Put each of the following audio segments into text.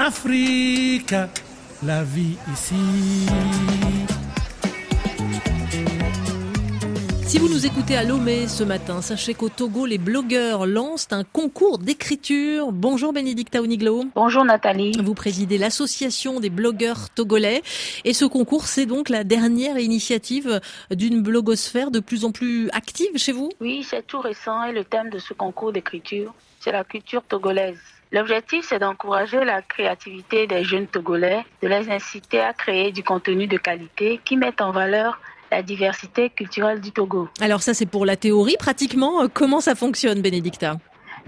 Afrique, la vie ici. Si vous nous écoutez à Lomé ce matin, sachez qu'au Togo, les blogueurs lancent un concours d'écriture. Bonjour Bénédicta Oniglo. Bonjour Nathalie. Vous présidez l'association des blogueurs togolais. Et ce concours, c'est donc la dernière initiative d'une blogosphère de plus en plus active chez vous Oui, c'est tout récent et le thème de ce concours d'écriture, c'est la culture togolaise. L'objectif, c'est d'encourager la créativité des jeunes Togolais, de les inciter à créer du contenu de qualité qui mette en valeur la diversité culturelle du Togo. Alors ça, c'est pour la théorie. Pratiquement, euh, comment ça fonctionne, Bénédicta?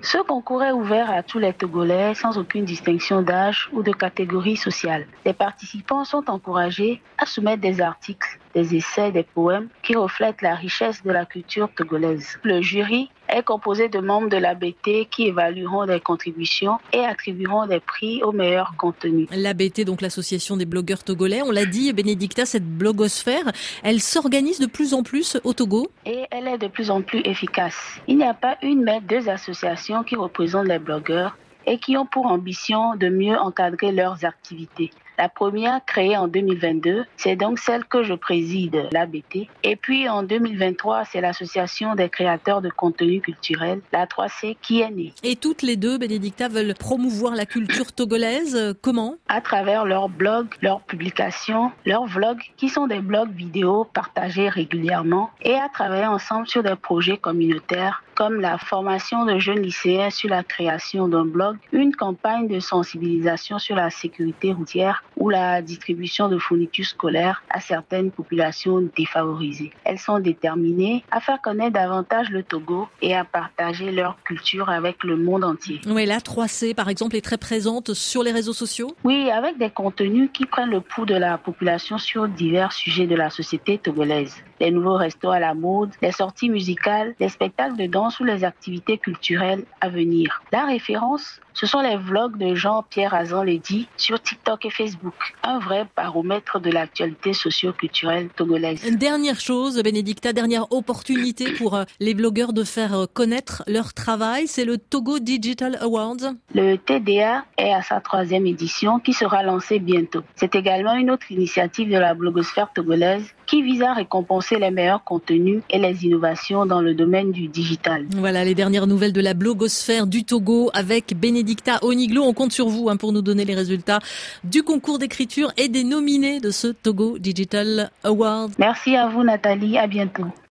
Ce concours est ouvert à tous les Togolais sans aucune distinction d'âge ou de catégorie sociale. Les participants sont encouragés à soumettre des articles, des essais, des poèmes qui reflètent la richesse de la culture togolaise. Le jury est composé de membres de l'ABT qui évalueront des contributions et attribueront des prix au meilleur contenu. L'ABT, donc l'association des blogueurs togolais, on l'a dit, Bénédicta, cette blogosphère, elle s'organise de plus en plus au Togo Et elle est de plus en plus efficace. Il n'y a pas une mais deux associations qui représentent les blogueurs et qui ont pour ambition de mieux encadrer leurs activités. La première, créée en 2022, c'est donc celle que je préside, l'ABT. Et puis en 2023, c'est l'Association des créateurs de contenu culturel, la 3C, qui est née. Et toutes les deux, Bénédicta, veulent promouvoir la culture togolaise. Comment? À travers leurs blogs, leurs publications, leurs vlogs, qui sont des blogs vidéo partagés régulièrement, et à travailler ensemble sur des projets communautaires comme la formation de jeunes lycéens sur la création d'un blog, une campagne de sensibilisation sur la sécurité routière ou la distribution de fournitures scolaires à certaines populations défavorisées. Elles sont déterminées à faire connaître davantage le Togo et à partager leur culture avec le monde entier. Oui, la 3C, par exemple, est très présente sur les réseaux sociaux Oui, avec des contenus qui prennent le pouls de la population sur divers sujets de la société togolaise. Les nouveaux restos à la mode, les sorties musicales, les spectacles de danse ou les activités culturelles à venir. La référence, ce sont les vlogs de Jean-Pierre Azan-Ledy sur TikTok et Facebook. Un vrai baromètre de l'actualité socio-culturelle togolaise. Une dernière chose, Bénédicta, dernière opportunité pour euh, les blogueurs de faire euh, connaître leur travail, c'est le Togo Digital Awards. Le TDA est à sa troisième édition qui sera lancée bientôt. C'est également une autre initiative de la blogosphère togolaise qui vise à récompenser les meilleurs contenus et les innovations dans le domaine du digital. Voilà les dernières nouvelles de la blogosphère du Togo avec Bénédicta Oniglo. On compte sur vous hein, pour nous donner les résultats du concours d'écriture et des nominés de ce Togo Digital Awards. Merci à vous Nathalie, à bientôt.